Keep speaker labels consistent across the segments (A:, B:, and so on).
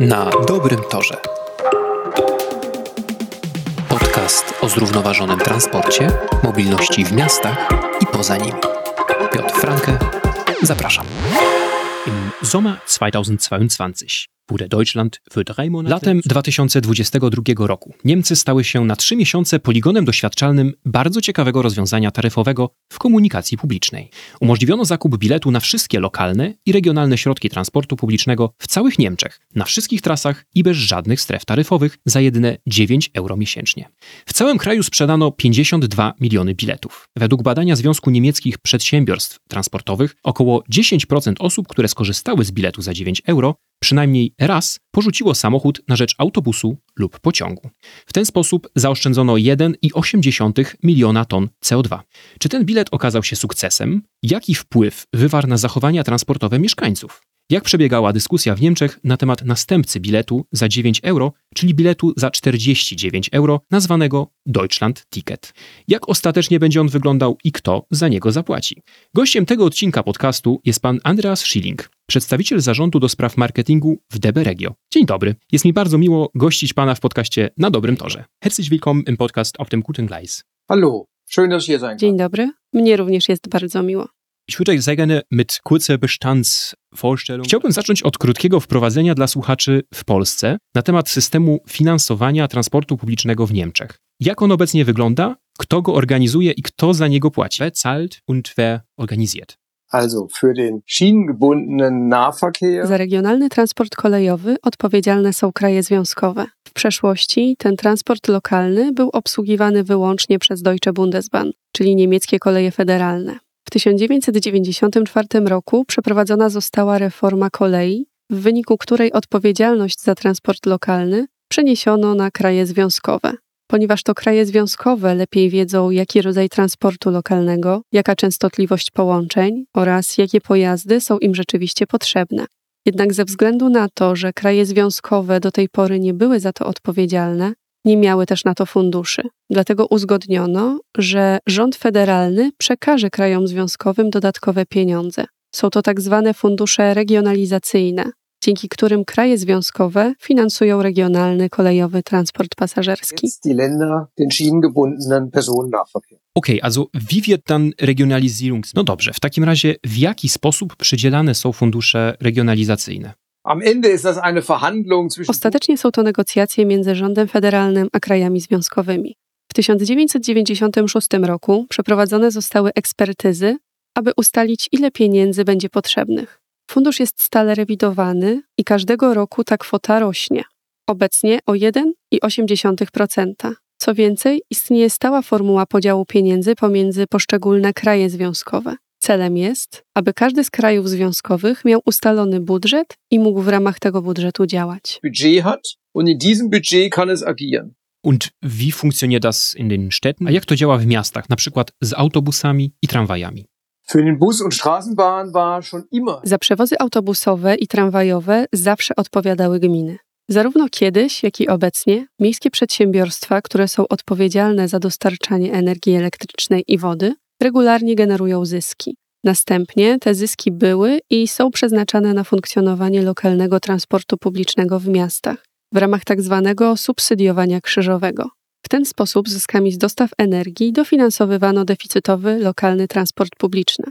A: Na dobrym torze. Podcast o zrównoważonym transporcie, mobilności w miastach i poza nimi. Piotr Franke, zapraszam.
B: Im Sommer 2022 wurde Deutschland für drei Monate Latem 2022 roku Niemcy stały się na trzy miesiące poligonem doświadczalnym bardzo ciekawego rozwiązania taryfowego w komunikacji publicznej. Umożliwiono zakup biletu na wszystkie lokalne i regionalne środki transportu publicznego w całych Niemczech, na wszystkich trasach i bez żadnych stref taryfowych za jedyne 9 euro miesięcznie. W całym kraju sprzedano 52 miliony biletów. Według badania Związku Niemieckich Przedsiębiorstw Transportowych około 10% osób, które skorzystały z biletu za 9 euro, przynajmniej raz porzuciło samochód na rzecz autobusu lub pociągu. W ten sposób zaoszczędzono 1,8 miliona ton CO2. Czy ten bilet okazał się sukcesem? Jaki wpływ wywarł na zachowania transportowe mieszkańców? Jak przebiegała dyskusja w Niemczech na temat następcy biletu za 9 euro, czyli biletu za 49 euro, nazwanego Deutschland Ticket? Jak ostatecznie będzie on wyglądał i kto za niego zapłaci? Gościem tego odcinka podcastu jest pan Andreas Schilling, przedstawiciel zarządu do spraw marketingu w DB Regio. Dzień dobry. Jest mi bardzo miło gościć pana w podcaście Na Dobrym Torze. Herzlich willkommen im Podcast auf dem guten Gleis.
C: Hallo, schön, dass hier sein.
D: Dzień dobry. Mnie również jest bardzo miło.
B: Ich würde sehr gerne mit kurzer Bestandsvorstellung. Chciałbym zacząć od krótkiego wprowadzenia dla słuchaczy w Polsce na temat systemu finansowania transportu publicznego w Niemczech. Jak on obecnie wygląda, kto go organizuje i kto za niego płaci? Wer zahlt und wer organisiert?
C: Also für den schienengebundenen Nahverkehr
D: Za regionalny transport kolejowy odpowiedzialne są kraje związkowe. W przeszłości ten transport lokalny był obsługiwany wyłącznie przez Deutsche Bundesbahn, czyli niemieckie koleje federalne. W 1994 roku przeprowadzona została reforma kolei, w wyniku której odpowiedzialność za transport lokalny przeniesiono na kraje związkowe. Ponieważ to kraje związkowe lepiej wiedzą, jaki rodzaj transportu lokalnego, jaka częstotliwość połączeń oraz jakie pojazdy są im rzeczywiście potrzebne. Jednak ze względu na to, że kraje związkowe do tej pory nie były za to odpowiedzialne, nie miały też na to funduszy. Dlatego uzgodniono, że rząd federalny przekaże krajom związkowym dodatkowe pieniądze. Są to tak zwane fundusze regionalizacyjne, dzięki którym kraje związkowe finansują regionalny kolejowy transport pasażerski.
B: Okay, also wie wird dann Regionalisierung? No dobrze, w takim razie w jaki sposób przydzielane są fundusze regionalizacyjne?
D: Ostatecznie są to negocjacje między rządem federalnym a krajami związkowymi. W 1996 roku przeprowadzone zostały ekspertyzy, aby ustalić, ile pieniędzy będzie potrzebnych. Fundusz jest stale rewidowany i każdego roku ta kwota rośnie. Obecnie o 1,8%. Co więcej, istnieje stała formuła podziału pieniędzy pomiędzy poszczególne kraje związkowe. Celem jest, aby każdy z krajów związkowych miał ustalony budżet i mógł w ramach tego budżetu działać.
C: Budget hat und in diesem Budget kann es agieren.
B: Und wie funktioniert das in den Städten? A jak to działa w miastach, na przykład z autobusami i tramwajami?
C: Für den Bus- und Straßenbahn war schon immer
D: Za przewozy autobusowe i tramwajowe zawsze odpowiadały gminy. Zarówno kiedyś, jak i obecnie miejskie przedsiębiorstwa, które są odpowiedzialne za dostarczanie energii elektrycznej i wody, regularnie generują zyski. Następnie te zyski były i są przeznaczane na funkcjonowanie lokalnego transportu publicznego w miastach w ramach tak zwanego subsydiowania krzyżowego. W ten sposób zyskami z dostaw energii dofinansowywano deficytowy lokalny transport publiczny.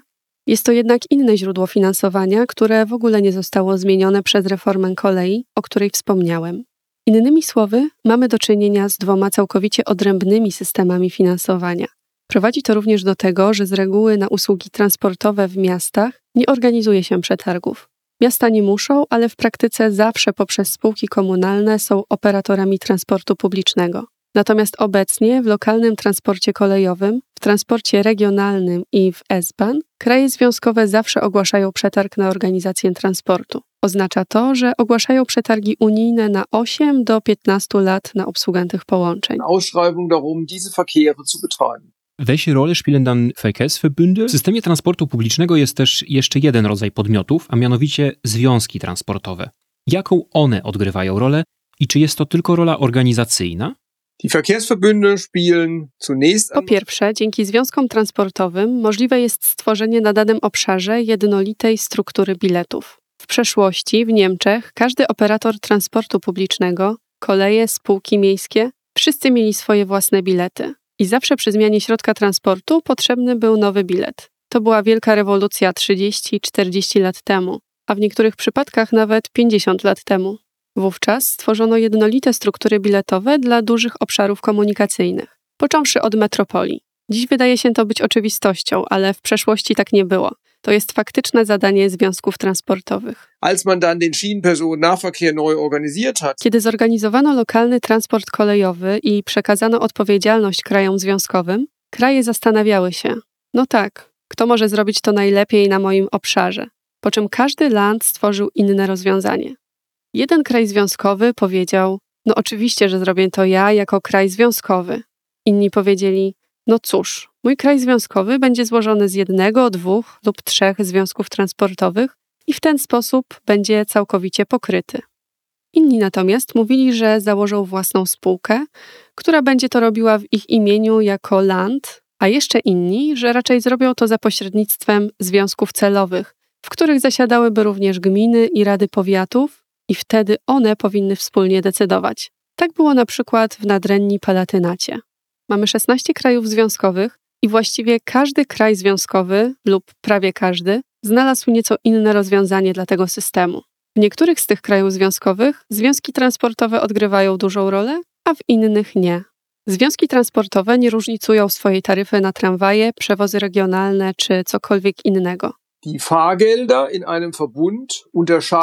D: Jest to jednak inne źródło finansowania, które w ogóle nie zostało zmienione przez reformę kolei, o której wspomniałem. Innymi słowy, mamy do czynienia z dwoma całkowicie odrębnymi systemami finansowania. Prowadzi to również do tego, że z reguły na usługi transportowe w miastach nie organizuje się przetargów. Miasta nie muszą, ale w praktyce zawsze poprzez spółki komunalne są operatorami transportu publicznego. Natomiast obecnie w lokalnym transporcie kolejowym, w transporcie regionalnym i w S-Bahn kraje związkowe zawsze ogłaszają przetarg na organizację transportu. Oznacza to, że ogłaszają przetargi unijne na 8 do 15 lat na obsługę tych połączeń.
C: Ausschreibung darum, diese Verkehre zu betreiben.
B: Welche Rolle spielen dann Verkehrsverbünde? W systemie transportu publicznego jest też jeszcze jeden rodzaj podmiotów, a mianowicie związki transportowe. Jaką one odgrywają rolę i czy jest to tylko rola organizacyjna?
C: Die Verkehrsverbünde spielen zunächst
D: Po pierwsze, dzięki związkom transportowym możliwe jest stworzenie na danym obszarze jednolitej struktury biletów. W W przeszłości w Niemczech każdy operator transportu publicznego, koleje, spółki miejskie, wszyscy mieli swoje własne bilety. I zawsze przy zmianie środka transportu potrzebny był nowy bilet. To była wielka rewolucja 30-40 lat temu, a w niektórych przypadkach nawet 50 lat temu. Wówczas stworzono jednolite struktury biletowe dla dużych obszarów komunikacyjnych, począwszy od metropolii. Dziś wydaje się to być oczywistością, ale w przeszłości tak nie było. To jest faktyczne zadanie związków transportowych. Kiedy zorganizowano lokalny transport kolejowy i przekazano odpowiedzialność krajom związkowym, kraje zastanawiały się: no tak, kto może zrobić to najlepiej na moim obszarze? Po czym każdy land stworzył inne rozwiązanie. Jeden kraj związkowy powiedział: No, oczywiście, że zrobię to ja jako kraj związkowy. Inni powiedzieli: No cóż, mój kraj związkowy będzie złożony z jednego, dwóch lub trzech związków transportowych i w ten sposób będzie całkowicie pokryty. Inni natomiast mówili, że założą własną spółkę, która będzie to robiła w ich imieniu jako land, a jeszcze inni, że raczej zrobią to za pośrednictwem związków celowych, w których zasiadałyby również gminy i rady powiatów, i wtedy one powinny wspólnie decydować. Tak było na przykład w Nadrenni Palatynacie. Mamy 16 krajów związkowych i właściwie każdy kraj związkowy, lub prawie każdy, znalazł nieco inne rozwiązanie dla tego systemu. W niektórych z tych krajów związkowych związki transportowe odgrywają dużą rolę, a w innych nie. Związki transportowe nie różnicują swojej taryfy na tramwaje, przewozy regionalne czy cokolwiek innego.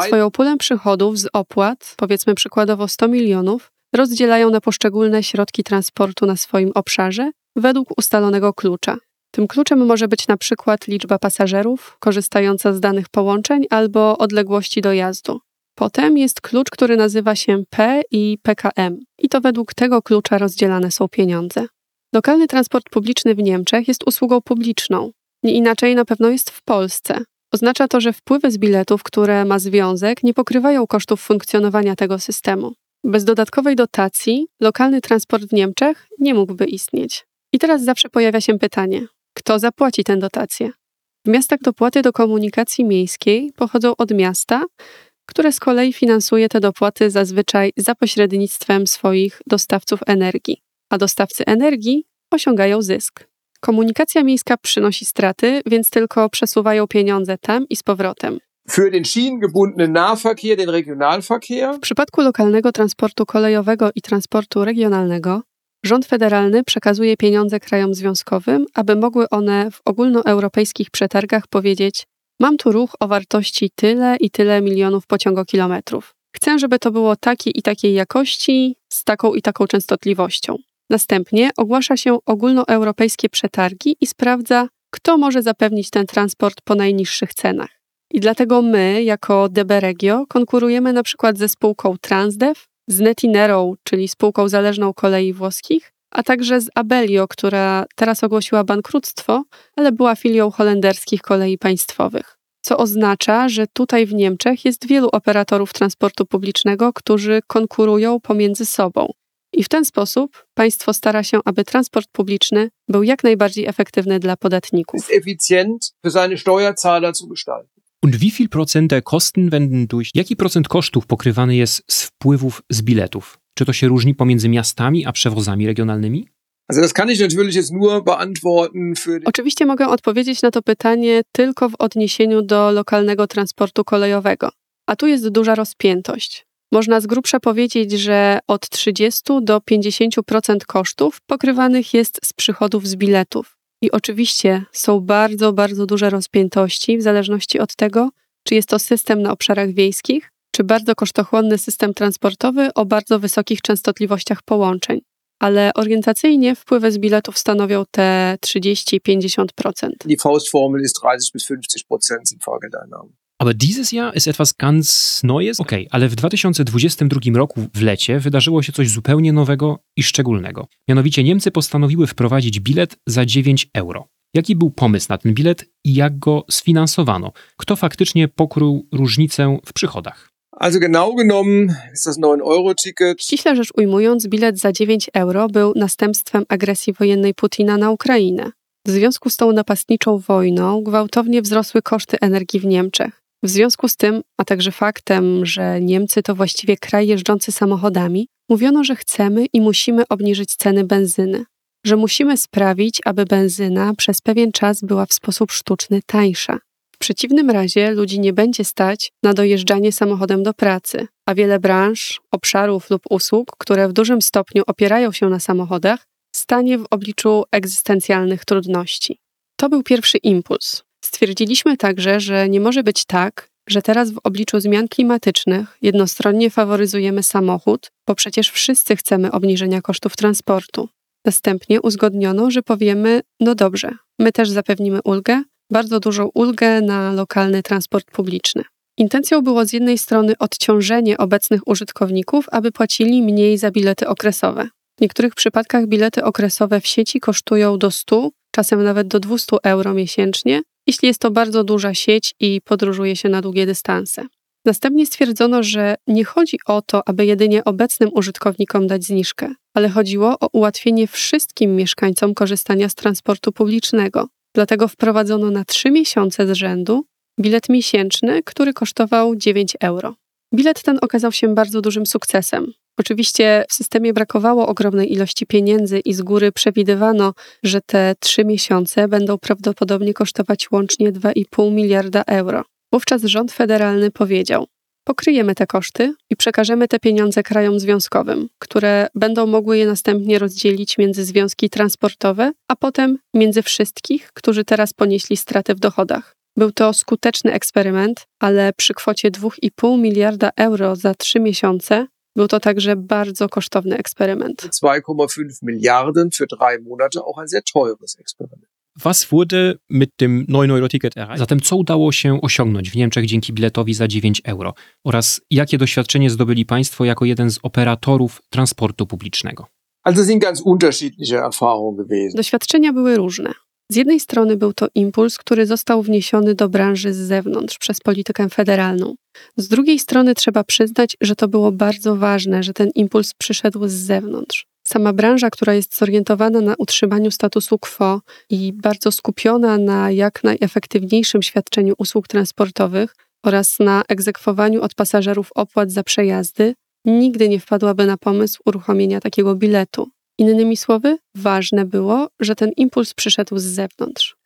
D: Swoją pulę przychodów z opłat, powiedzmy przykładowo 100 milionów, rozdzielają na poszczególne środki transportu na swoim obszarze według ustalonego klucza. Tym kluczem może być na przykład liczba pasażerów korzystająca z danych połączeń albo odległości dojazdu. Potem jest klucz, który nazywa się P i PKM, i to według tego klucza rozdzielane są pieniądze. Lokalny transport publiczny w Niemczech jest usługą publiczną. Nie inaczej na pewno jest w Polsce. Oznacza to, że wpływy z biletów, które ma związek, nie pokrywają kosztów funkcjonowania tego systemu. Bez dodatkowej dotacji lokalny transport w Niemczech nie mógłby istnieć. I teraz zawsze pojawia się pytanie: kto zapłaci tę dotację? W miastach dopłaty do komunikacji miejskiej pochodzą od miasta, które z kolei finansuje te dopłaty zazwyczaj za pośrednictwem swoich dostawców energii, a dostawcy energii osiągają zysk. Komunikacja miejska przynosi straty, więc tylko przesuwają pieniądze tam i z powrotem.
C: Für den schienengebundenen Nahverkehr, den Regionalverkehr,
D: W przypadku lokalnego transportu kolejowego i transportu regionalnego, rząd federalny przekazuje pieniądze krajom związkowym, aby mogły one w ogólnoeuropejskich przetargach powiedzieć: Mam tu ruch o wartości tyle i tyle milionów pociągokilometrów. Chcę, żeby to było takiej i takiej jakości, z taką i taką częstotliwością. Następnie ogłasza się ogólnoeuropejskie przetargi i sprawdza, kto może zapewnić ten transport po najniższych cenach. I dlatego my, jako DB Regio, konkurujemy na przykład ze spółką Transdev, z Netinero, czyli spółką zależną kolei włoskich, a także z Abellio, która teraz ogłosiła bankructwo, ale była filią holenderskich kolei państwowych. Co oznacza, że tutaj w Niemczech jest wielu operatorów transportu publicznego, którzy konkurują pomiędzy sobą. I w ten sposób państwo stara się, aby transport publiczny był jak najbardziej efektywny dla podatników.
C: effizient für seine Steuerzahler zu gestalten.
B: Und wie viel Prozent der Kosten wenden durch, jaki procent kosztów pokrywany jest z wpływów z biletów? Czy to się różni pomiędzy miastami a przewozami regionalnymi?
D: Oczywiście mogę odpowiedzieć na to pytanie tylko w odniesieniu do lokalnego transportu kolejowego. A tu jest duża rozpiętość. Można z grubsza powiedzieć, że od 30 do 50% kosztów pokrywanych jest z przychodów z biletów. I oczywiście są bardzo, bardzo duże rozpiętości w zależności od tego, czy jest to system na obszarach wiejskich, czy bardzo kosztochłonny system transportowy o bardzo wysokich częstotliwościach połączeń. Ale orientacyjnie wpływy z biletów stanowią te 30-50%.
C: die Faustformel ist 30 bis 50 Prozent sind Fahrgeldeinnahmen.
B: Aber dieses Jahr ist etwas ganz Neues. Okej, ale w 2022 roku w lecie wydarzyło się coś zupełnie nowego i szczególnego. Mianowicie Niemcy postanowiły wprowadzić bilet za 9 euro. Jaki był pomysł na ten bilet i jak go sfinansowano? Kto faktycznie pokrył różnicę w przychodach?
C: Also genau genommen ist das 9-Euro-Ticket
D: Ściśle rzecz ujmując, bilet za 9 euro był następstwem agresji wojennej Putina na Ukrainę. W związku z tą napastniczą wojną gwałtownie wzrosły koszty energii w Niemczech. W związku z tym, a także faktem, że Niemcy to właściwie kraj jeżdżący samochodami, mówiono, że chcemy i musimy obniżyć ceny benzyny, że musimy sprawić, aby benzyna przez pewien czas była w sposób sztuczny tańsza. W przeciwnym razie ludzi nie będzie stać na dojeżdżanie samochodem do pracy, a wiele branż, obszarów lub usług, które w dużym stopniu opierają się na samochodach, stanie w obliczu egzystencjalnych trudności. To był pierwszy impuls. Stwierdziliśmy także, że nie może być tak, że teraz w obliczu zmian klimatycznych jednostronnie faworyzujemy samochód, bo przecież wszyscy chcemy obniżenia kosztów transportu. Następnie uzgodniono, że powiemy: No dobrze, my też zapewnimy ulgę, bardzo dużą ulgę na lokalny transport publiczny. Intencją było z jednej strony odciążenie obecnych użytkowników, aby płacili mniej za bilety okresowe. W niektórych przypadkach bilety okresowe w sieci kosztują do 100, czasem nawet do 200 euro miesięcznie, jeśli jest to bardzo duża sieć i podróżuje się na długie dystanse. Następnie stwierdzono, że nie chodzi o to, aby jedynie obecnym użytkownikom dać zniżkę, ale chodziło o ułatwienie wszystkim mieszkańcom korzystania z transportu publicznego. Dlatego wprowadzono na 3 miesiące z rzędu bilet miesięczny, który kosztował 9 euro. Bilet ten okazał się bardzo dużym sukcesem. Oczywiście w systemie brakowało ogromnej ilości pieniędzy i z góry przewidywano, że te trzy miesiące będą prawdopodobnie kosztować łącznie 2,5 miliarda euro. Wówczas rząd federalny powiedział: Pokryjemy te koszty i przekażemy te pieniądze krajom związkowym, które będą mogły je następnie rozdzielić między związki transportowe, a potem między wszystkich, którzy teraz ponieśli straty w dochodach. Był to skuteczny eksperyment, ale przy kwocie 2,5 miliarda euro za trzy miesiące był to także bardzo kosztowny eksperyment.
C: 2,5 Milliarden für drei Monate auch ein sehr teures Experiment.
B: Was wurde mit dem 9-Euro-Ticket erreicht? Zatem co udało się osiągnąć w Niemczech dzięki biletowi za 9 euro? Oraz jakie doświadczenie zdobyli Państwo jako jeden z operatorów transportu publicznego?
C: Also sind ganz unterschiedliche Erfahrungen gewesen.
D: Doświadczenia były różne. Z jednej strony był to impuls, który został wniesiony do branży z zewnątrz przez politykę federalną. Z drugiej strony trzeba przyznać, że to było bardzo ważne, że ten impuls przyszedł z zewnątrz. Sama branża, która jest zorientowana na utrzymaniu statusu quo i bardzo skupiona na jak najefektywniejszym świadczeniu usług transportowych oraz na egzekwowaniu od pasażerów opłat za przejazdy, nigdy nie wpadłaby na pomysł uruchomienia takiego biletu. Innymi słowy, ważne było, że ten impuls przyszedł z zewnątrz.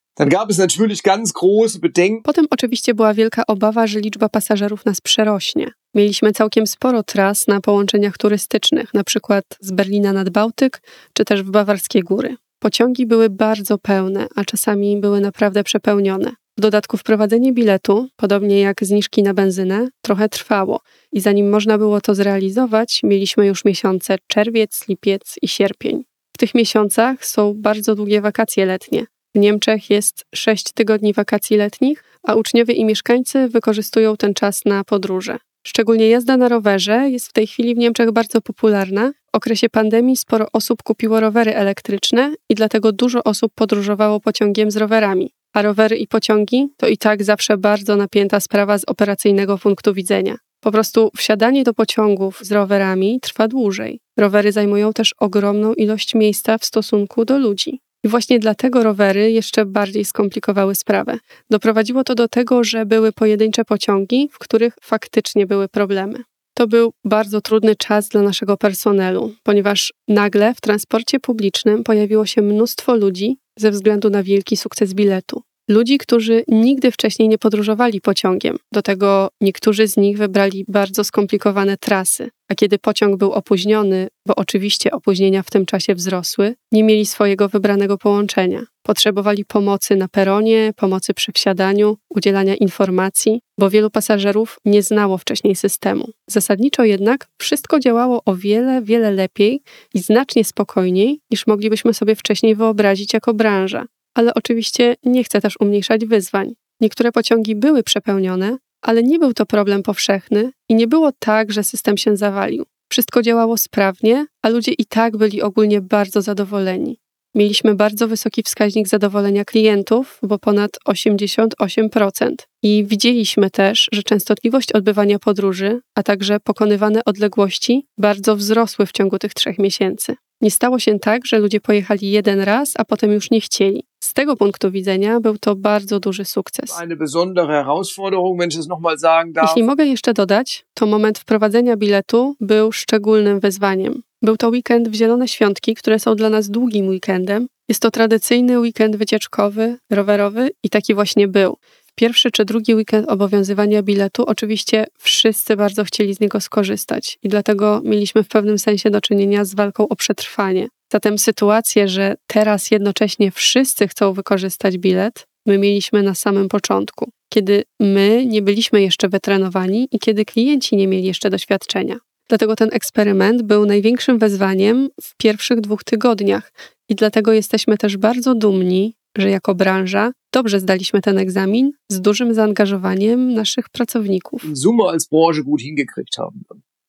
D: Potem oczywiście była wielka obawa, że liczba pasażerów nas przerośnie. Mieliśmy całkiem sporo tras na połączeniach turystycznych, na przykład z Berlina nad Bałtyk, czy też w bawarskie góry. Pociągi były bardzo pełne, a czasami były naprawdę przepełnione. W dodatku wprowadzenie biletu, podobnie jak zniżki na benzynę, trochę trwało i zanim można było to zrealizować, mieliśmy już miesiące czerwiec, lipiec i sierpień. W tych miesiącach są bardzo długie wakacje letnie. W Niemczech jest 6 tygodni wakacji letnich, a uczniowie i mieszkańcy wykorzystują ten czas na podróże. Szczególnie jazda na rowerze jest w tej chwili w Niemczech bardzo popularna. W okresie pandemii sporo osób kupiło rowery elektryczne i dlatego dużo osób podróżowało pociągiem z rowerami. A rowery i pociągi to i tak zawsze bardzo napięta sprawa z operacyjnego punktu widzenia. Po prostu wsiadanie do pociągów z rowerami trwa dłużej. Rowery zajmują też ogromną ilość miejsca w stosunku do ludzi. I właśnie dlatego rowery jeszcze bardziej skomplikowały sprawę. Doprowadziło to do tego, że były pojedyncze pociągi, w których faktycznie były problemy. To był bardzo trudny czas dla naszego personelu, ponieważ nagle w transporcie publicznym pojawiło się mnóstwo ludzi ze względu na wielki sukces biletu. Ludzi, którzy nigdy wcześniej nie podróżowali pociągiem. Do tego niektórzy z nich wybrali bardzo skomplikowane trasy, a kiedy pociąg był opóźniony, bo oczywiście opóźnienia w tym czasie wzrosły, nie mieli swojego wybranego połączenia. Potrzebowali pomocy na peronie, pomocy przy wsiadaniu, udzielania informacji, bo wielu pasażerów nie znało wcześniej systemu. Zasadniczo jednak wszystko działało o wiele, wiele lepiej i znacznie spokojniej, niż moglibyśmy sobie wcześniej wyobrazić jako branża ale oczywiście nie chcę też umniejszać wyzwań. Niektóre pociągi były przepełnione, ale nie był to problem powszechny i nie było tak, że system się zawalił. Wszystko działało sprawnie, a ludzie i tak byli ogólnie bardzo zadowoleni. Mieliśmy bardzo wysoki wskaźnik zadowolenia klientów, bo ponad 88%. I widzieliśmy też, że częstotliwość odbywania podróży, a także pokonywane odległości bardzo wzrosły w ciągu tych trzech miesięcy. Nie stało się tak, że ludzie pojechali jeden raz, a potem już nie chcieli. Z tego punktu widzenia był to bardzo duży sukces. Jeśli mogę jeszcze dodać, to moment wprowadzenia biletu był szczególnym wyzwaniem. Był to weekend w Zielone Świątki, które są dla nas długim weekendem. Jest to tradycyjny weekend wycieczkowy, rowerowy i taki właśnie był. Pierwszy czy drugi weekend obowiązywania biletu, oczywiście wszyscy bardzo chcieli z niego skorzystać i dlatego mieliśmy w pewnym sensie do czynienia z walką o przetrwanie. Zatem sytuację, że teraz jednocześnie wszyscy chcą wykorzystać bilet, my mieliśmy na samym początku, kiedy my nie byliśmy jeszcze wytrenowani i kiedy klienci nie mieli jeszcze doświadczenia. Dlatego ten eksperyment był największym wyzwaniem w pierwszych dwóch tygodniach i dlatego jesteśmy też bardzo dumni, że jako branża dobrze zdaliśmy ten egzamin z dużym zaangażowaniem naszych pracowników.
C: Summe als Branche gut hingekriegt haben.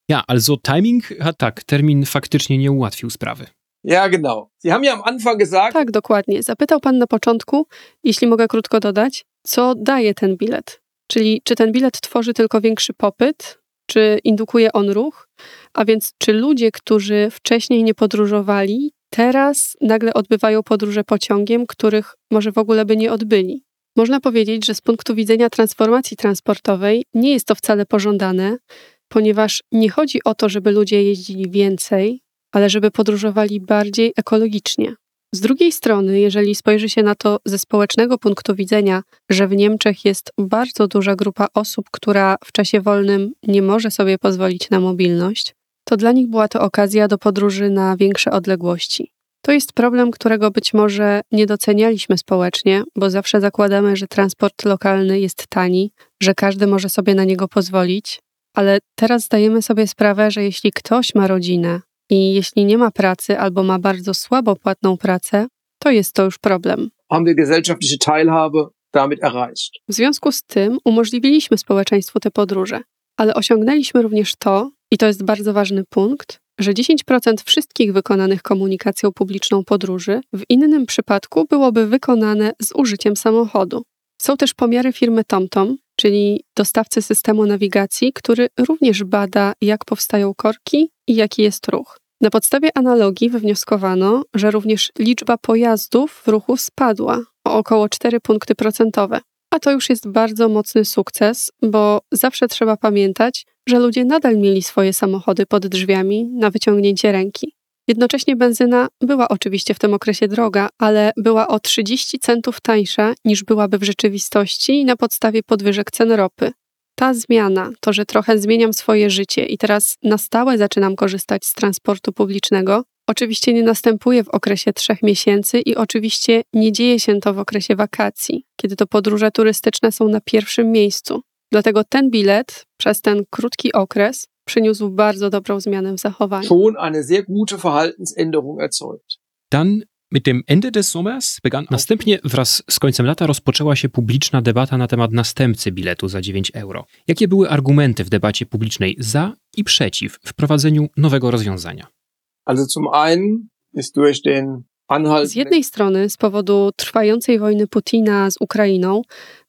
B: Ja, also Timing hat tak, termin faktycznie nie ułatwił sprawy.
C: Ja, genau. Sie haben ja am Anfang gesagt,
D: Tak, dokładnie. Zapytał Pan na początku, jeśli mogę krótko dodać, co daje ten bilet? Czyli czy ten bilet tworzy tylko większy popyt, czy indukuje on ruch? A więc czy ludzie, którzy wcześniej nie podróżowali, teraz nagle odbywają podróże pociągiem, których może w ogóle by nie odbyli? Można powiedzieć, że z punktu widzenia transformacji transportowej nie jest to wcale pożądane, ponieważ nie chodzi o to, żeby ludzie jeździli więcej, ale żeby podróżowali bardziej ekologicznie. Z drugiej strony, jeżeli spojrzy się na to ze społecznego punktu widzenia, że w Niemczech jest bardzo duża grupa osób, która w czasie wolnym nie może sobie pozwolić na mobilność, to dla nich była to okazja do podróży na większe odległości. To jest problem, którego być może nie docenialiśmy społecznie, bo zawsze zakładamy, że transport lokalny jest tani, że każdy może sobie na niego pozwolić, ale teraz zdajemy sobie sprawę, że jeśli ktoś ma rodzinę i jeśli nie ma pracy albo ma bardzo słabo płatną pracę, to jest to już problem. W związku z tym umożliwiliśmy społeczeństwu te podróże, ale osiągnęliśmy również to, i to jest bardzo ważny punkt, że 10% wszystkich wykonanych komunikacją publiczną podróży w innym przypadku byłoby wykonane z użyciem samochodu. Są też pomiary firmy TomTom, czyli dostawcy systemu nawigacji, który również bada, jak powstają korki i jaki jest ruch. Na podstawie analogii wywnioskowano, że również liczba pojazdów w ruchu spadła o około 4 punkty procentowe. A to już jest bardzo mocny sukces, bo zawsze trzeba pamiętać, że ludzie nadal mieli swoje samochody pod drzwiami na wyciągnięcie ręki. Jednocześnie benzyna była oczywiście w tym okresie droga, ale była o 30 centów tańsza niż byłaby w rzeczywistości na podstawie podwyżek cen ropy. Ta zmiana, to, że trochę zmieniam swoje życie i teraz na stałe zaczynam korzystać z transportu publicznego, oczywiście nie następuje w okresie trzech miesięcy i oczywiście nie dzieje się to w okresie wakacji, kiedy to podróże turystyczne są na pierwszym miejscu. Dlatego ten bilet przez ten krótki okres przyniósł bardzo dobrą zmianę w zachowaniu.
C: Schon eine sehr gute Verhaltensänderung erzeugt.
B: Dann mit dem Ende des Sommers begann następnie wraz z końcem lata rozpoczęła się publiczna debata na temat następcy biletu za 9 euro. Jakie były argumenty w debacie publicznej za i przeciw wprowadzeniu nowego rozwiązania?
C: Also zum einen ist durch den
D: Z jednej strony, z powodu trwającej wojny Putina z Ukrainą,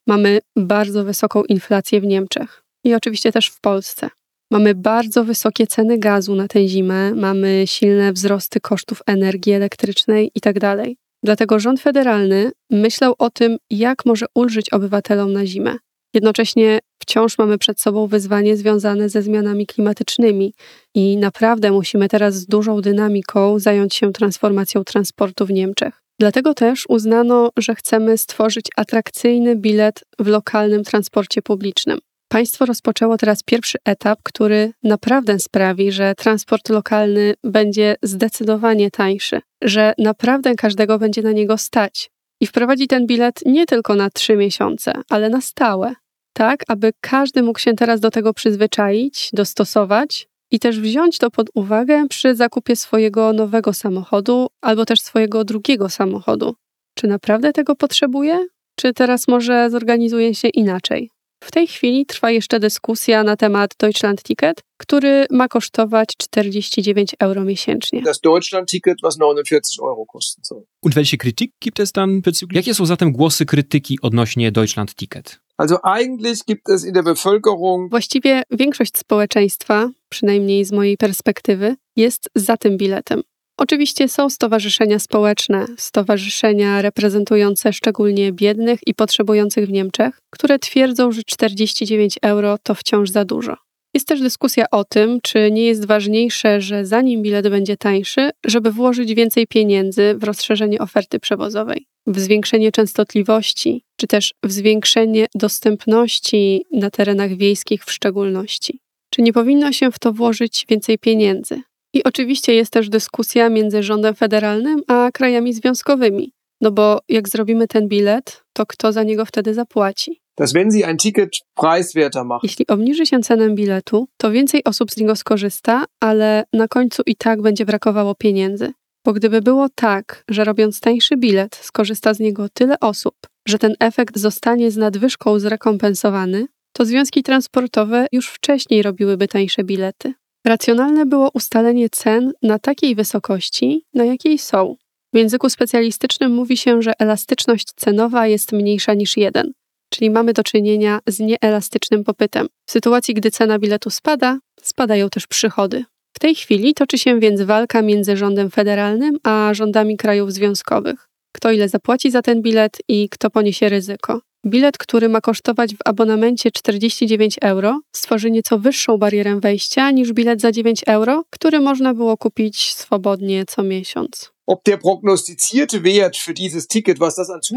D: mamy bardzo wysoką inflację w Niemczech i oczywiście też w Polsce. Mamy bardzo wysokie ceny gazu na tę zimę, mamy silne wzrosty kosztów energii elektrycznej itd. Dlatego rząd federalny myślał o tym, jak może ulżyć obywatelom na zimę. Jednocześnie wciąż mamy przed sobą wyzwanie związane ze zmianami klimatycznymi i naprawdę musimy teraz z dużą dynamiką zająć się transformacją transportu w Niemczech. Dlatego też uznano, że chcemy stworzyć atrakcyjny bilet w lokalnym transporcie publicznym. Państwo rozpoczęło teraz pierwszy etap, który naprawdę sprawi, że transport lokalny będzie zdecydowanie tańszy, że naprawdę każdego będzie na niego stać. I wprowadzi ten bilet nie tylko na trzy miesiące, ale na stałe, tak aby każdy mógł się teraz do tego przyzwyczaić, dostosować i też wziąć to pod uwagę przy zakupie swojego nowego samochodu albo też swojego drugiego samochodu. Czy naprawdę tego potrzebuje? Czy teraz może zorganizuje się inaczej? W tej chwili trwa jeszcze dyskusja na temat Deutschland Ticket, który ma kosztować 49 euro miesięcznie.
C: Das Deutschland-Ticket, was 49 Euro kosten soll.
B: Und welche Kritik gibt es dann bezüglich? Jakie są zatem głosy krytyki odnośnie Deutschland Ticket?
C: Also eigentlich gibt es in der Bevölkerung
D: Właściwie większość społeczeństwa, przynajmniej z mojej perspektywy, jest za tym biletem. Oczywiście są stowarzyszenia społeczne, stowarzyszenia reprezentujące szczególnie biednych i potrzebujących w Niemczech, które twierdzą, że 49 euro to wciąż za dużo. Jest też dyskusja o tym, czy nie jest ważniejsze, że zanim bilet będzie tańszy, żeby włożyć więcej pieniędzy w rozszerzenie oferty przewozowej, w zwiększenie częstotliwości, czy też w zwiększenie dostępności na terenach wiejskich w szczególności. Czy nie powinno się w to włożyć więcej pieniędzy? I oczywiście jest też dyskusja między rządem federalnym a krajami związkowymi. No bo jak zrobimy ten bilet, to kto za niego wtedy zapłaci?
C: Dass wenn Sie ein Ticket preiswerter machen,
D: Jeśli obniży się cenę biletu, to więcej osób z niego skorzysta, ale na końcu i tak będzie brakowało pieniędzy. Bo gdyby było tak, że robiąc tańszy bilet skorzysta z niego tyle osób, że ten efekt zostanie z nadwyżką zrekompensowany, to związki transportowe już wcześniej robiłyby tańsze bilety. Racjonalne było ustalenie cen na takiej wysokości, na jakiej są. W języku specjalistycznym mówi się, że elastyczność cenowa jest mniejsza niż 1, czyli mamy do czynienia z nieelastycznym popytem. W sytuacji, gdy cena biletu spada, spadają też przychody. W tej chwili toczy się więc walka między rządem federalnym a rządami krajów związkowych. Kto ile zapłaci za ten bilet i kto poniesie ryzyko. Bilet, który ma kosztować w abonamencie 49 euro, stworzy nieco wyższą barierę wejścia niż bilet za 9 euro, który można było kupić swobodnie co miesiąc.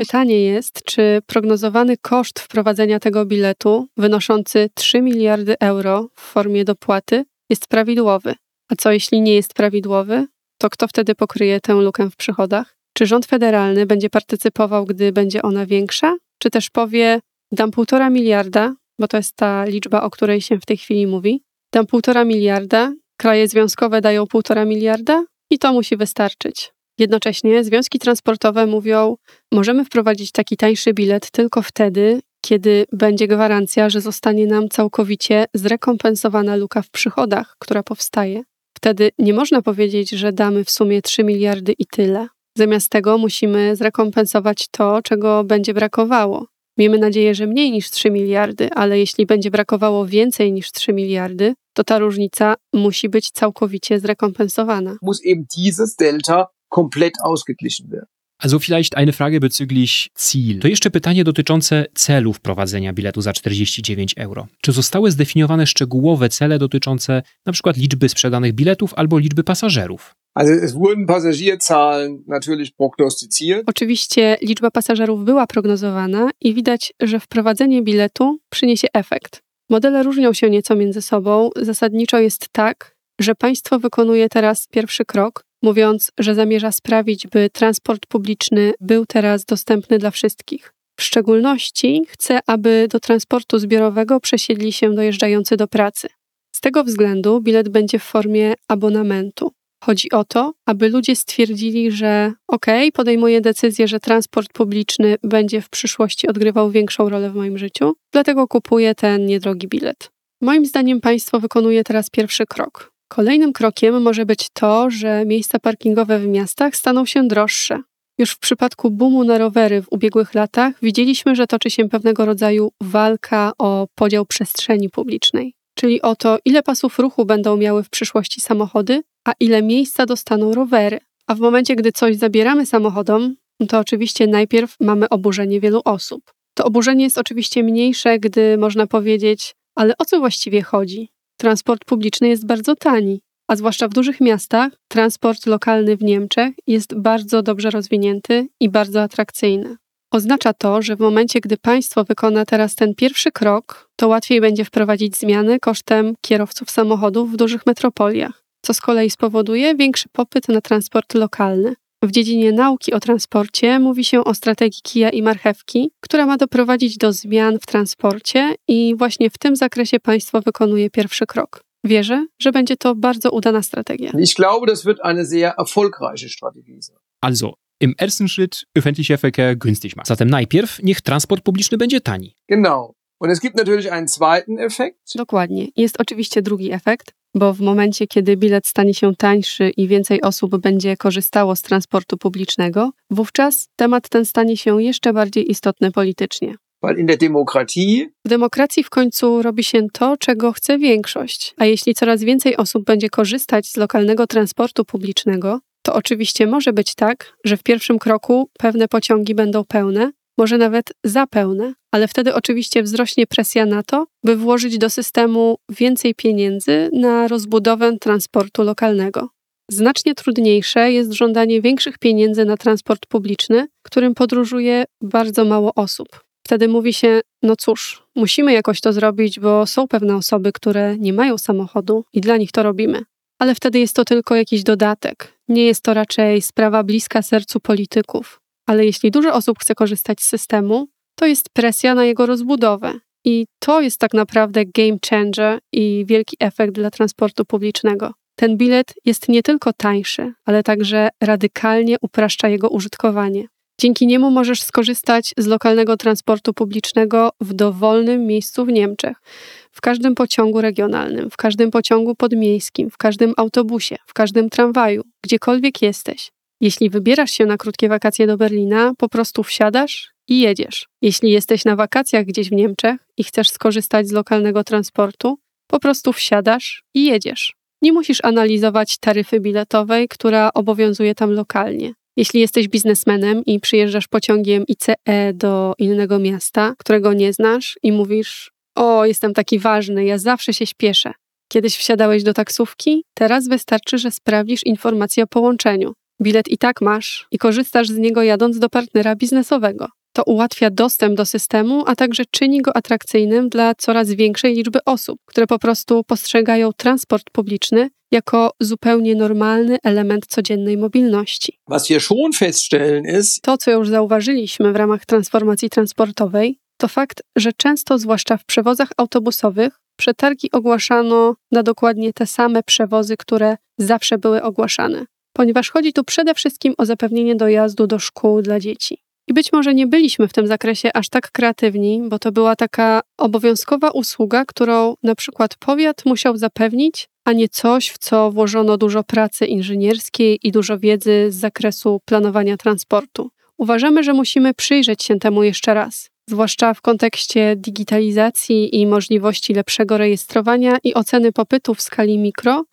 D: Pytanie jest, czy prognozowany koszt wprowadzenia tego biletu, wynoszący 3 miliardy euro w formie dopłaty, jest prawidłowy. A co jeśli nie jest prawidłowy? To kto wtedy pokryje tę lukę w przychodach? Czy rząd federalny będzie partycypował, gdy będzie ona większa? Czy też powie, dam półtora miliarda, bo to jest ta liczba, o której się w tej chwili mówi, dam półtora miliarda, kraje związkowe dają półtora miliarda i to musi wystarczyć. Jednocześnie związki transportowe mówią, możemy wprowadzić taki tańszy bilet tylko wtedy, kiedy będzie gwarancja, że zostanie nam całkowicie zrekompensowana luka w przychodach, która powstaje. Wtedy nie można powiedzieć, że damy w sumie 3 miliardy i tyle. Zamiast tego musimy zrekompensować to, czego będzie brakowało. Miejmy nadzieję, że mniej niż 3 miliardy, ale jeśli będzie brakowało więcej niż 3 miliardy, to ta różnica musi być całkowicie zrekompensowana.
C: muss eben dieses Delta komplett ausgeglichen werden.
B: Also vielleicht eine Frage bezüglich Ziel. To jeszcze pytanie dotyczące celu wprowadzenia biletu za 49 euro. Czy zostały zdefiniowane szczegółowe cele dotyczące np. liczby sprzedanych biletów albo liczby pasażerów?
D: Oczywiście liczba pasażerów była prognozowana i widać, że wprowadzenie biletu przyniesie efekt. Modele różnią się nieco między sobą. Zasadniczo jest tak, że państwo wykonuje teraz pierwszy krok, mówiąc, że zamierza sprawić, by transport publiczny był teraz dostępny dla wszystkich. W szczególności chce, aby do transportu zbiorowego przesiedli się dojeżdżający do pracy. Z tego względu bilet będzie w formie abonamentu. Chodzi o to, aby ludzie stwierdzili, że ok, podejmuję decyzję, że transport publiczny będzie w przyszłości odgrywał większą rolę w moim życiu, dlatego kupuję ten niedrogi bilet. Moim zdaniem państwo wykonuje teraz pierwszy krok. Kolejnym krokiem może być to, że miejsca parkingowe w miastach staną się droższe. Już w przypadku boomu na rowery w ubiegłych latach widzieliśmy, że toczy się pewnego rodzaju walka o podział przestrzeni publicznej, czyli o to, ile pasów ruchu będą miały w przyszłości samochody, a ile miejsca dostaną rowery. A w momencie, gdy coś zabieramy samochodom, to oczywiście najpierw mamy oburzenie wielu osób. To oburzenie jest oczywiście mniejsze, gdy można powiedzieć, ale o co właściwie chodzi? Transport publiczny jest bardzo tani, a zwłaszcza w dużych miastach transport lokalny w Niemczech jest bardzo dobrze rozwinięty i bardzo atrakcyjny. Oznacza to, że w momencie, gdy państwo wykona teraz ten pierwszy krok, to łatwiej będzie wprowadzić zmiany kosztem kierowców samochodów w dużych metropoliach, co z kolei spowoduje większy popyt na transport lokalny. W dziedzinie nauki o transporcie mówi się o strategii kija i marchewki, która ma doprowadzić do zmian w transporcie i właśnie w tym zakresie państwo wykonuje pierwszy krok. Wierzę, że będzie to bardzo udana strategia.
C: Ich glaube, das wird eine sehr erfolgreiche Strategie sein.
B: Also, im ersten Schritt öffentlicher Verkehr günstig machen. Zatem najpierw niech transport publiczny będzie tani.
C: Genau. Und es gibt natürlich einen zweiten Effekt.
D: Dokładnie. Jest oczywiście drugi efekt, bo w momencie, kiedy bilet stanie się tańszy i więcej osób będzie korzystało z transportu publicznego, wówczas temat ten stanie się jeszcze bardziej istotny politycznie. W demokracji w końcu robi się to, czego chce większość, a jeśli coraz więcej osób będzie korzystać z lokalnego transportu publicznego, To oczywiście może być tak, że w pierwszym kroku pewne pociągi będą pełne, może nawet za pełne, ale wtedy oczywiście wzrośnie presja na to, by włożyć do systemu więcej pieniędzy na rozbudowę transportu lokalnego. Znacznie trudniejsze jest żądanie większych pieniędzy na transport publiczny, którym podróżuje bardzo mało osób. Wtedy mówi się: No cóż, musimy jakoś to zrobić, bo są pewne osoby, które nie mają samochodu i dla nich to robimy. Ale wtedy jest to tylko jakiś dodatek. Nie jest to raczej sprawa bliska sercu polityków. Ale jeśli dużo osób chce korzystać z systemu, to jest presja na jego rozbudowę. I to jest tak naprawdę game changer i wielki efekt dla transportu publicznego. Ten bilet jest nie tylko tańszy, ale także radykalnie upraszcza jego użytkowanie. Dzięki niemu możesz skorzystać z lokalnego transportu publicznego w dowolnym miejscu w Niemczech, w każdym pociągu regionalnym, w każdym pociągu podmiejskim, w każdym autobusie, w każdym tramwaju, gdziekolwiek jesteś. Jeśli wybierasz się na krótkie wakacje do Berlina, po prostu wsiadasz i jedziesz. Jeśli jesteś na wakacjach gdzieś w Niemczech i chcesz skorzystać z lokalnego transportu, po prostu wsiadasz i jedziesz. Nie musisz analizować taryfy biletowej, która obowiązuje tam lokalnie. Jeśli jesteś biznesmenem i przyjeżdżasz pociągiem ICE do innego miasta, którego nie znasz i mówisz: O, jestem taki ważny, ja zawsze się śpieszę. Kiedyś wsiadałeś do taksówki, teraz wystarczy, że sprawdzisz informację o połączeniu. Bilet i tak masz i korzystasz z niego jadąc do partnera biznesowego. To ułatwia dostęp do systemu, a także czyni go atrakcyjnym dla coraz większej liczby osób, które po prostu postrzegają transport publiczny jako zupełnie normalny element codziennej mobilności. To, co już zauważyliśmy w ramach transformacji transportowej, to fakt, że często, zwłaszcza w przewozach autobusowych, przetargi ogłaszano na dokładnie te same przewozy, które zawsze były ogłaszane, ponieważ chodzi tu przede wszystkim o zapewnienie dojazdu do szkół dla dzieci. I być może nie byliśmy w tym zakresie aż tak kreatywni, bo to była taka obowiązkowa usługa, którą na przykład powiat musiał zapewnić, a nie coś, w co włożono dużo pracy inżynierskiej i dużo wiedzy z zakresu planowania transportu. Uważamy, że musimy przyjrzeć się temu jeszcze raz, zwłaszcza w kontekście digitalizacji i możliwości lepszego rejestrowania i oceny popytu w skali mikro,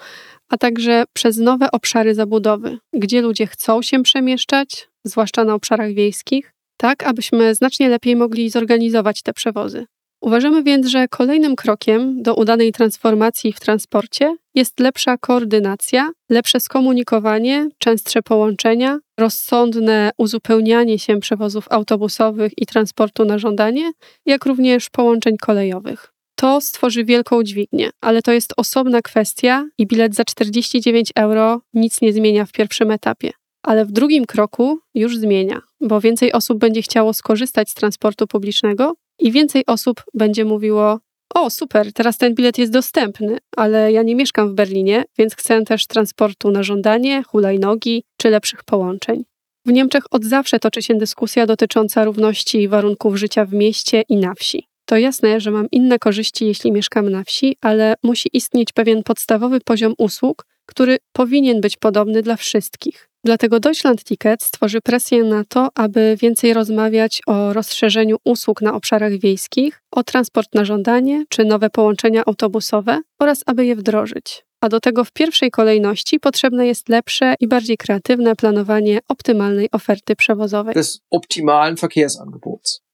D: a także przez nowe obszary zabudowy, gdzie ludzie chcą się przemieszczać, zwłaszcza na obszarach wiejskich, tak abyśmy znacznie lepiej mogli zorganizować te przewozy. Uważamy więc, że kolejnym krokiem do udanej transformacji w transporcie jest lepsza koordynacja, lepsze skomunikowanie, częstsze połączenia, rozsądne uzupełnianie się przewozów autobusowych i transportu na żądanie, jak również połączeń kolejowych. To stworzy wielką dźwignię, ale to jest osobna kwestia i bilet za 49 euro nic nie zmienia w pierwszym etapie. Ale w drugim kroku już zmienia, bo więcej osób będzie chciało skorzystać z transportu publicznego i więcej osób będzie mówiło: O, super, teraz ten bilet jest dostępny, ale ja nie mieszkam w Berlinie, więc chcę też transportu na żądanie, hulajnogi czy lepszych połączeń. W Niemczech od zawsze toczy się dyskusja dotycząca równości warunków życia w mieście i na wsi. To jasne, że mam inne korzyści, jeśli mieszkam na wsi, ale musi istnieć pewien podstawowy poziom usług, który powinien być podobny dla wszystkich. Dlatego Deutschland Ticket stworzy presję na to, aby więcej rozmawiać o rozszerzeniu usług na obszarach wiejskich, o transport na żądanie czy nowe połączenia autobusowe oraz aby je wdrożyć. A do tego w pierwszej kolejności potrzebne jest lepsze i bardziej kreatywne planowanie optymalnej oferty przewozowej.
C: des optimalen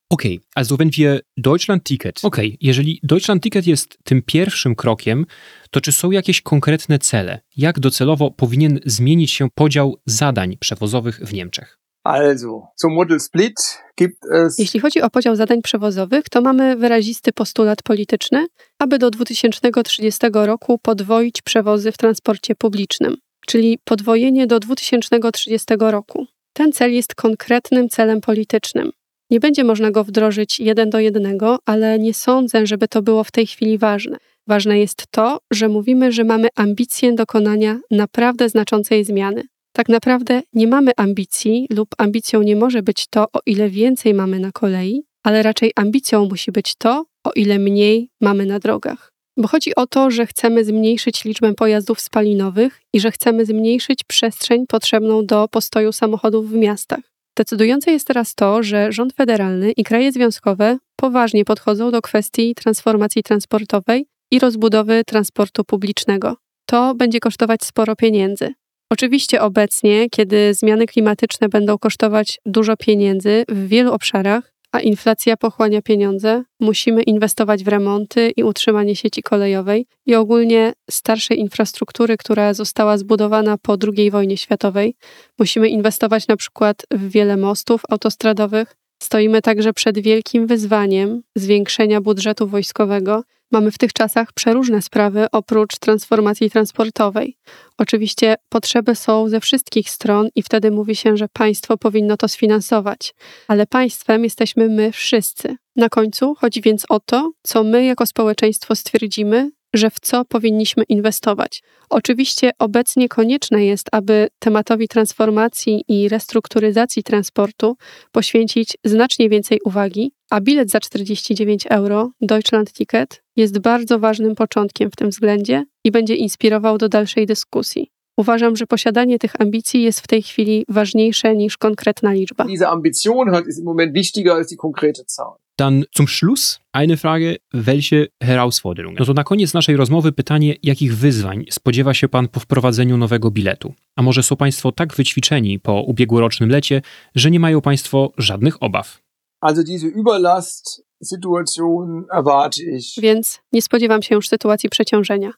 C: Verkehrsangebots.
B: Okay, also wenn wir Deutschland-Ticket. Okay, jeżeli Deutschland-Ticket jest tym pierwszym krokiem, to czy są jakieś konkretne cele? Jak docelowo powinien zmienić się podział zadań przewozowych w Niemczech?
C: Also, zum Model Split gibt es
D: Jeśli chodzi o podział zadań przewozowych, to mamy wyrazisty postulat polityczny, aby do 2030 roku podwoić przewozy w transporcie publicznym, czyli podwojenie do 2030 roku. Ten cel jest konkretnym celem politycznym. Nie będzie można go wdrożyć jeden do jednego, ale nie sądzę, żeby to było w tej chwili ważne. Ważne jest to, że mówimy, że mamy ambicję dokonania naprawdę znaczącej zmiany. Tak naprawdę nie mamy ambicji, lub ambicją nie może być to, o ile więcej mamy na kolei, ale raczej ambicją musi być to, o ile mniej mamy na drogach. Bo chodzi o to, że chcemy zmniejszyć liczbę pojazdów spalinowych i że chcemy zmniejszyć przestrzeń potrzebną do postoju samochodów w miastach. Decydujące jest teraz to, że rząd federalny i kraje związkowe poważnie podchodzą do kwestii transformacji transportowej i rozbudowy transportu publicznego. To będzie kosztować sporo pieniędzy. Oczywiście obecnie, kiedy zmiany klimatyczne będą kosztować dużo pieniędzy w wielu obszarach, a inflacja pochłania pieniądze, musimy inwestować w remonty i utrzymanie sieci kolejowej i ogólnie starszej infrastruktury, która została zbudowana po II wojnie światowej. Musimy inwestować na przykład w wiele mostów autostradowych. Stoimy także przed wielkim wyzwaniem zwiększenia budżetu wojskowego. Mamy w tych czasach przeróżne sprawy oprócz transformacji transportowej. Oczywiście potrzeby są ze wszystkich stron i wtedy mówi się, że państwo powinno to sfinansować, ale państwem jesteśmy my wszyscy. Na końcu chodzi więc o to, co my jako społeczeństwo stwierdzimy, że w co powinniśmy inwestować. Oczywiście obecnie konieczne jest, aby tematowi transformacji i restrukturyzacji transportu poświęcić znacznie więcej uwagi, a bilet za 49 euro Deutschland Ticket jest bardzo ważnym początkiem w tym względzie i będzie inspirował do dalszej dyskusji. Uważam, że posiadanie tych ambicji jest w tej chwili ważniejsze niż konkretna liczba.
C: Diese Ambition hat, ist im Moment wichtiger als die konkrete Zahl.
B: Dann zum Schluss eine Frage, welche Herausforderungen? No to na koniec naszej rozmowy pytanie, jakich wyzwań spodziewa się Pan po wprowadzeniu nowego biletu? A może są Państwo tak wyćwiczeni po ubiegłorocznym lecie, że nie mają Państwo żadnych obaw?
C: Also diese Überlastsituation erwarte ich.
D: Więc nie spodziewam się już sytuacji przeciążenia.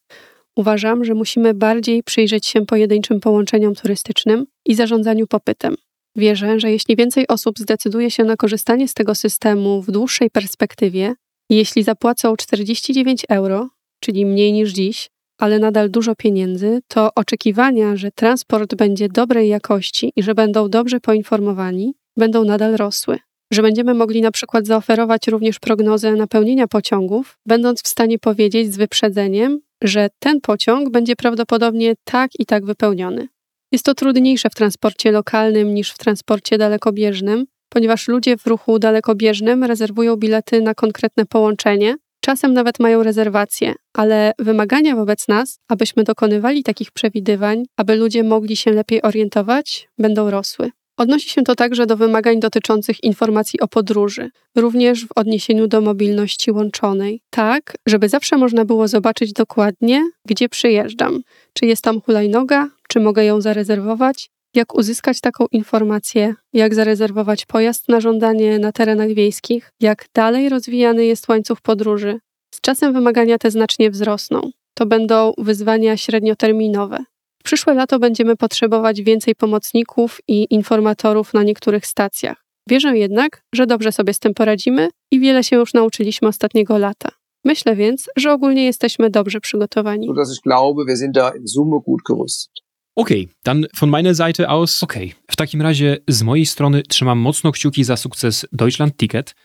D: Uważam, że musimy bardziej przyjrzeć się pojedynczym połączeniom turystycznym i zarządzaniu popytem. Wierzę, że jeśli więcej osób zdecyduje się na korzystanie z tego systemu w dłuższej perspektywie, jeśli zapłacą 49 euro, czyli mniej niż dziś, ale nadal dużo pieniędzy, to oczekiwania, że transport będzie dobrej jakości i że będą dobrze poinformowani, będą nadal rosły. Że będziemy mogli na przykład zaoferować również prognozę napełnienia pociągów, będąc w stanie powiedzieć z wyprzedzeniem, że ten pociąg będzie prawdopodobnie tak i tak wypełniony. Jest to trudniejsze w transporcie lokalnym niż w transporcie dalekobieżnym, ponieważ ludzie w ruchu dalekobieżnym rezerwują bilety na konkretne połączenie, czasem nawet mają rezerwacje, ale wymagania wobec nas, abyśmy dokonywali takich przewidywań, aby ludzie mogli się lepiej orientować, będą rosły. Odnosi się to także do wymagań dotyczących informacji o podróży, również w odniesieniu do mobilności łączonej, tak, żeby zawsze można było zobaczyć dokładnie, gdzie przyjeżdżam, czy jest tam hulajnoga, czy mogę ją zarezerwować, jak uzyskać taką informację, jak zarezerwować pojazd na żądanie na terenach wiejskich, jak dalej rozwijany jest łańcuch podróży. Z czasem wymagania te znacznie wzrosną. To będą wyzwania średnioterminowe. W przyszłe lato będziemy potrzebować więcej pomocników i informatorów na niektórych stacjach. Wierzę jednak, że dobrze sobie z tym poradzimy i wiele się już nauczyliśmy ostatniego lata. Myślę więc, że ogólnie jesteśmy dobrze przygotowani.
C: sodass ich glaube, wir sind da in Summe gut gerüstet.
B: Okej, dann von meiner Seite aus. Okej, w takim razie z mojej strony trzymam mocno kciuki za sukces Deutschland Ticket.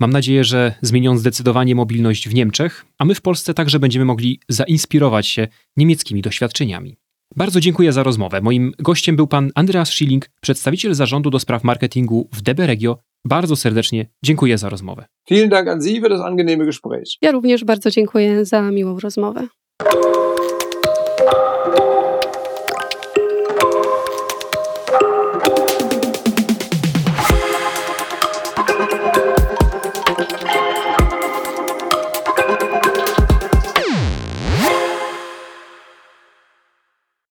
B: Mam nadzieję, że zmienią zdecydowanie mobilność w Niemczech, a my w Polsce także będziemy mogli zainspirować się niemieckimi doświadczeniami. Bardzo dziękuję za rozmowę. Moim gościem był pan Andreas Schilling, przedstawiciel zarządu do spraw marketingu w DB Regio. Bardzo serdecznie dziękuję za rozmowę.
C: Vielen Dank an Sie für das angenehme Gespräch.
D: Ja również bardzo dziękuję za miłą rozmowę.